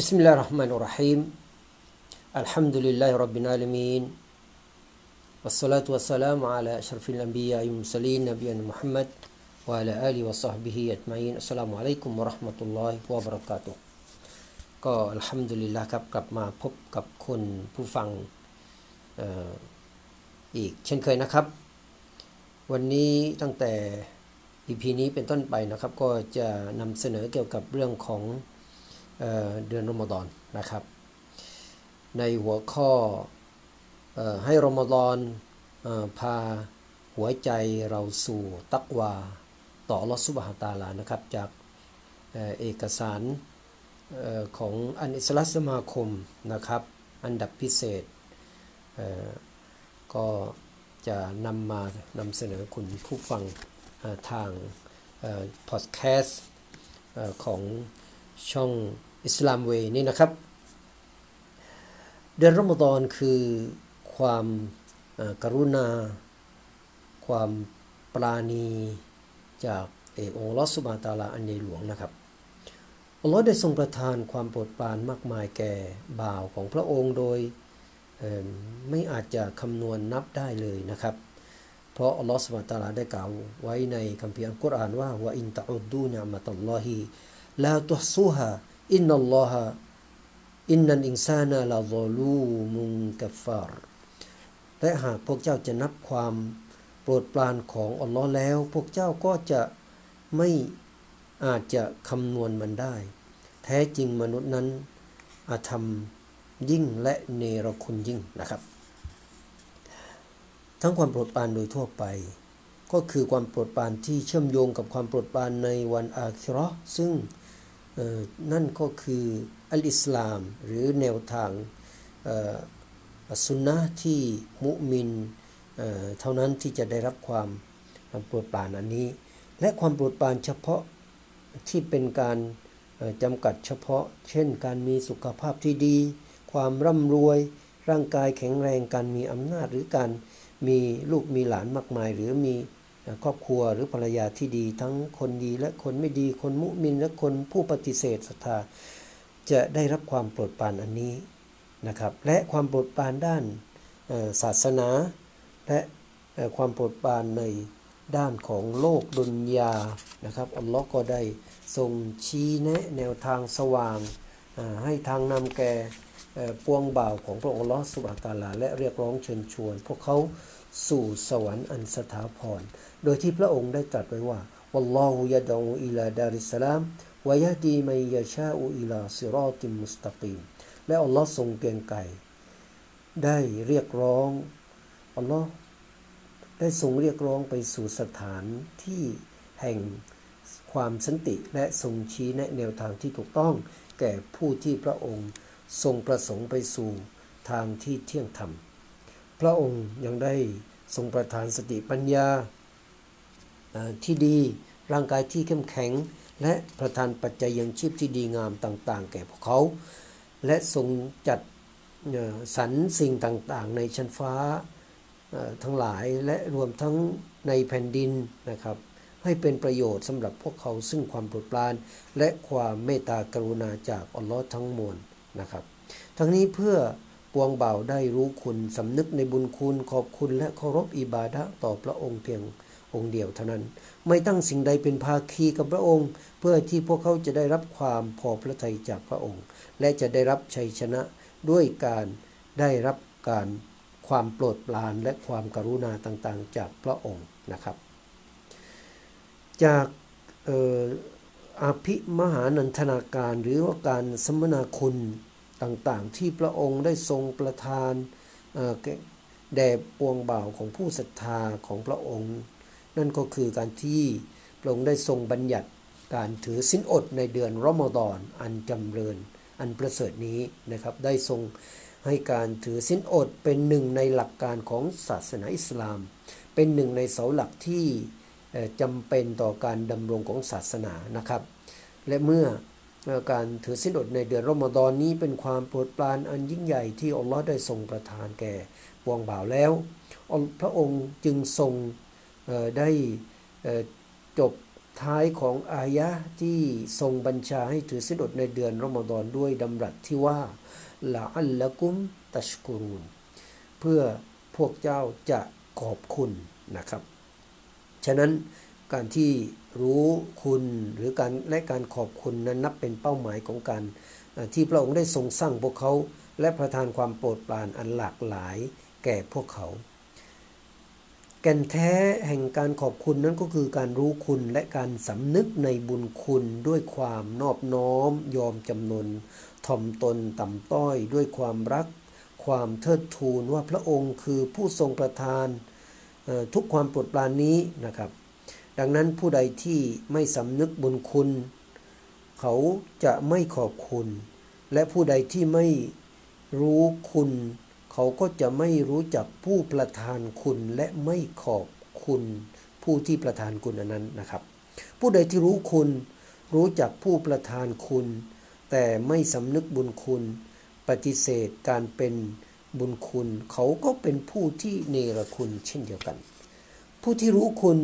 بسم الله الرحمن الرحيم الحمد لله رب العالمين والصلاة والسلام على أشرف الأنبياء والمرسلين نبينا محمد وعلى آله وصحبه أجمعين السلام عليكم ورحمة الله وبركاته ก็อัลฮัมดุลิลละครับกลับมาพบกับคุณผู้ฟังเอออีกเช่นเคยนะครับ วันนี้ตั้งแต่ EP นี้เป็นต้นไปนะครับ ก็จะนำเสนอเกี่ยวกับเรื่องของ เเดือนรอมฎอนนะครับ ในหัวข้อออให้รอมฎอนอพาหัวใจเราสู่ตักวาต่ออัลลอฮฺซุบฮาตาลานะครับ จากเอเอกสารออของอันอิสลามสมาคมนะครับ อันดับพิเศษเก็จะนำมานำเสนอคุณผู้ฟังทางพอดแคสต์ของช่อง อิสลามเวนี่นะครับ เดือนรอมฎอนคือความกรุณา ความปราณีจากเอกองลอสุบาตาลาอันใหญ่หลวงนะครับอัลลอฮ์ได้ทรงประทานความโปรดปรานมากมายแก่บ่าวของพระองค์โดยไม่อาจจะคำนวณนับได้เลยนะครับ เพราะอัลลอฮ์ سبحانه وتعالى ได้กล่าวไว้ในคัมภีร์อัลกุรอานว่า وإن تعدوا نعمة الله لا تحصوها إن الله إن الإنسان لظلوم كفار และหากพวกเจ้าจะนับความโปรดปรานของอัลลอฮ์แล้ว พวกเจ้าก็จะไม่อาจจะคำนวณมันได้ แท้จริงมนุษย์นั้นอาธรรมยิ่งและเนรคุณยิ่งนะครับ ทั้งความโปรดปรานโดยทั่วไป ก็คือความโปรดปรานที่เชื่อมโยงกับความโปรดปรานในวันอาคิราะห์ซึ่ง นั่นก็คืออัลอิสลามหรือแนวทางสุนนะที่มุมินเเท่านั้นที่จะได้รับความโปรดปรานอันนี้ และความโปรดปรานเฉพาะที่เป็นการจำกัดเฉพาะ เช่น การมีสุขภาพที่ดี ความร่ำรวย ร่างกายแข็งแรง การมีอำนาจหรือการมีลูกมีหลานมากมาย หรือมี ครอบครัวหรือภรรยาที่ดี ทั้งคนดีและคนไม่ดีคนมุมินและคนผู้ปฏิเสธศรัทธาจะได้รับความโปรดปรานอันนี้นะครับ และความโปรดปรานด้านศาสนา และความโปรดปรานในด้านของโลกดุนยานะครับอัลลอฮ์ก็ได้ทรงชี้แนะแนวทางสว่างให้ทางนำแก่ปวงบ่าวของพระองค์ลอฮ์สุบะตาลา และเรียกร้องเชิญชวน พวกเขา สู่สวรรค์อันสถาพร โดยที่พระองค์ได้ตรัสไว้ว่าวัลลอฮุยะดอูอิลาดาริสลามวะยะดีมันยะชาอูอิลาซิรอติมุสตะกีมและอัลลอฮ์ทรงเกรียงไกรได้เรียกร้องอัลลอฮ์ได้ทรงเรียกร้องไปสู่สถานที่แห่งความสันติและทรงชี้แนะแนวทางที่ถูกต้อง แก่ผู้ที่พระองค์ทรงประสงค์ไปสู่ทางที่เที่ยงธรรม พระองค์ยังได้ทรงประทานสติปัญญาที่ดีร่างกายที่เข้มแข็ง และประทานปัจจัยยังชีพที่ดีงามต่าง ๆ แก่พวกเขา และทรงจัดสรรสิ่งต่างๆ ในชั้นฟ้าทั้งหลายและรวมทั้งในแผ่นดินนะครับให้เป็นประโยชน์สำหรับพวกเขาซึ่งความโปรดปราน และความเมตตากรุณาจากอัลลอฮ์ทั้งมวลนะครับ ทั้งนี้เพื่อ วงบ่าวได้รู้คุณสำนึกในบุญคุณขอบคุณและเคารพอิบาดะต่อพระองค์เพียงองค์เดียวเท่านั้น ไม่ตั้งสิ่งใดเป็นภาคีกับพระองค์ เพื่อที่พวกเขาจะได้รับความพอพระทัยจากพระองค์ และจะได้รับชัยชนะด้วยการได้รับการความโปรดปรานและความกรุณาต่างๆ จากพระองค์นะครับ จากอออภิมหานันทนาการหรือว่าการสมนาคุณ ต่างๆ ที่พระองค์ได้ทรงประทานแก่แด่ปวงบ่าวของผู้ศรัทธาของพระองค์ นั่นก็คือการที่พระองค์ได้ทรงบัญญัติการถือสินอดในเดือนรอมฎอนอันจำเริญ อันประเสริฐนี้นะครับ ได้ทรงให้การถือสินอดเป็นหนึ่งในหลักการของศาสนาอิสลาม เป็นหนึ่งในเสาหลักที่จำเป็นต่อการดำรงของศาสนานะครับ และเมื่อ การถือสินอดในเดือนรอมฎอนนี้เป็นความโปรดปรานอันยิ่งใหญ่ที่อัลลอฮ์ได้ทรงประทานแก่ปวงบ่าวแล้ว พระองค์จึงทรงได้จบท้ายของอายะที่ทรงบัญชาให้ถือสินอดในเดือนรอมฎอนด้วยดำรัสที่ว่าละอัลละกุมตัชกุรุนเพื่อพวกเจ้าจะขอบคุณนะครับ ฉะนั้น การที่รู้คุณหรือการและการขอบคุณนั้นนับเป็นเป้าหมายของการที่พระองค์ได้ทรงสร้างพวกเขา และประทานความโปรดปรานอันหลากหลายแก่พวกเขา แก่นแท้แห่งการขอบคุณนั้นก็คือการรู้คุณและการสำนึกในบุญคุณด้วยความนอบน้อม ยอมจำนนถ่อมตนต่ำต้อย ด้วยความรัก ความเทิดทูนว่าพระองค์คือผู้ทรงประทานทุกความโปรดปรานนี้นะครับ ดังนั้นผู้ใดที่ไม่สำนึกบุญคุณ เขาจะไม่ขอบคุณ และผู้ใดที่ไม่รู้คุณ เขาก็จะไม่รู้จักผู้ประทานคุณและไม่ขอบคุณ ผู้ที่ประทานคุณอนั้นนะครับ ผู้ใดที่รู้คุณ รู้จักผู้ประทานคุณ แต่ไม่สำนึกบุญคุณ ปฏิเสธการเป็นบุญคุณ เขาก็เป็นผู้ที่เนรคุณเช่นเดียวกัน ผู้ที่รู้คุณ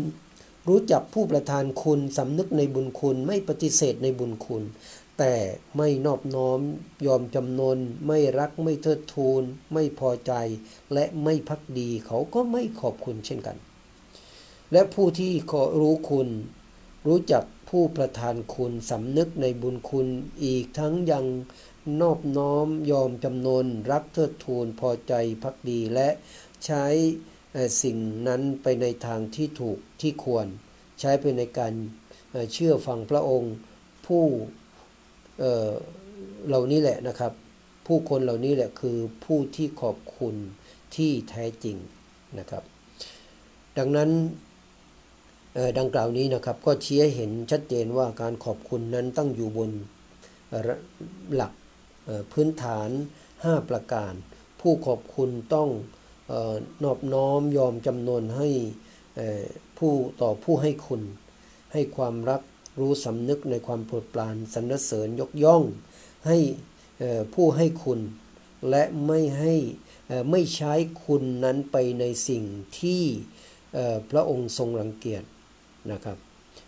รู้จักผู้ประทานคุณสำนึกในบุญคุณไม่ปฏิเสธในบุญคุณ แต่ไม่นอบน้อม ยอมจำนน ไม่รักไม่เทิดทูน ไม่พอใจ และไม่พักดีเขาก็ไม่ขอบคุณเช่นกัน และผู้ที่ขอรู้คุณ รู้จักผู้ประทานคุณสำนึกในบุญคุณอีกทั้งยังนอบน้อมยอมจำนน รักเทิดทูน พอใจพักดีและใช้ สิ่งนั้นไปในทางที่ถูกที่ควร ใช้ไปในการเชื่อฟังพระองค์ผู้เหล่านี้แหละนะครับ ผู้คนเหล่านี้แหละคือผู้ที่ขอบคุณที่แท้จริงนะครับ ดังนั้นดังกล่าวนี้นะครับก็ชี้ให้เห็นชัดเจนว่าการขอบคุณนั้นต้องอยู่บนหลักพื้นฐาน 5 ประการ ผู้ขอบคุณต้อง นอบน้อมยอมจำนนให้ผู้ต่อผู้ให้คุณ ให้ความรักรู้สำนึกในความโปรดปรานสรรเสริญยกย่องให้ผู้ให้คุณ และไม่ให้ไม่ใช้คุณนั้นไปในสิ่งที่พระองค์ทรงรังเกียจนะครับ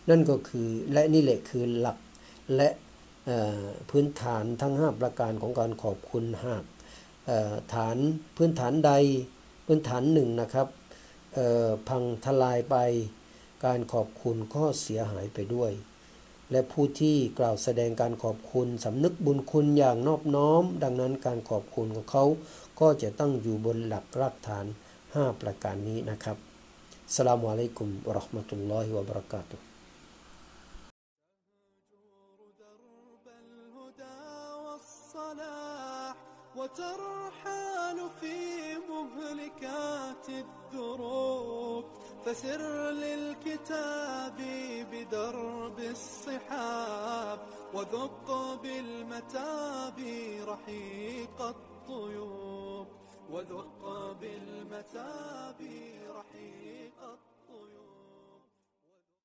นั่นก็คือและนี่แหละคือหลักและพื้นฐานทั้ง 5 ประการของการขอบคุณหากฐานพื้นฐานใด พื้นฐานหนึ่งนะครับพังทลายไปการขอบคุณก็เสียหายไปด้วย และผู้ที่กล่าวแสดงการขอบคุณสำนึกบุญคุณอย่างนอบน้อม ดังนั้นการขอบคุณของเขาก็จะต้องอยู่บนหลักรากฐาน 5 ประการนี้นะครับสลามุอะลัยกุมวะราะห์มะตุลลอฮิวะบะเราะกาตุ مهلكات الدروب فسر للكتاب بدرب الصحاب وذق بالمتاب رحيق الطيوب وذق بالمتاب رحيق الطيوب.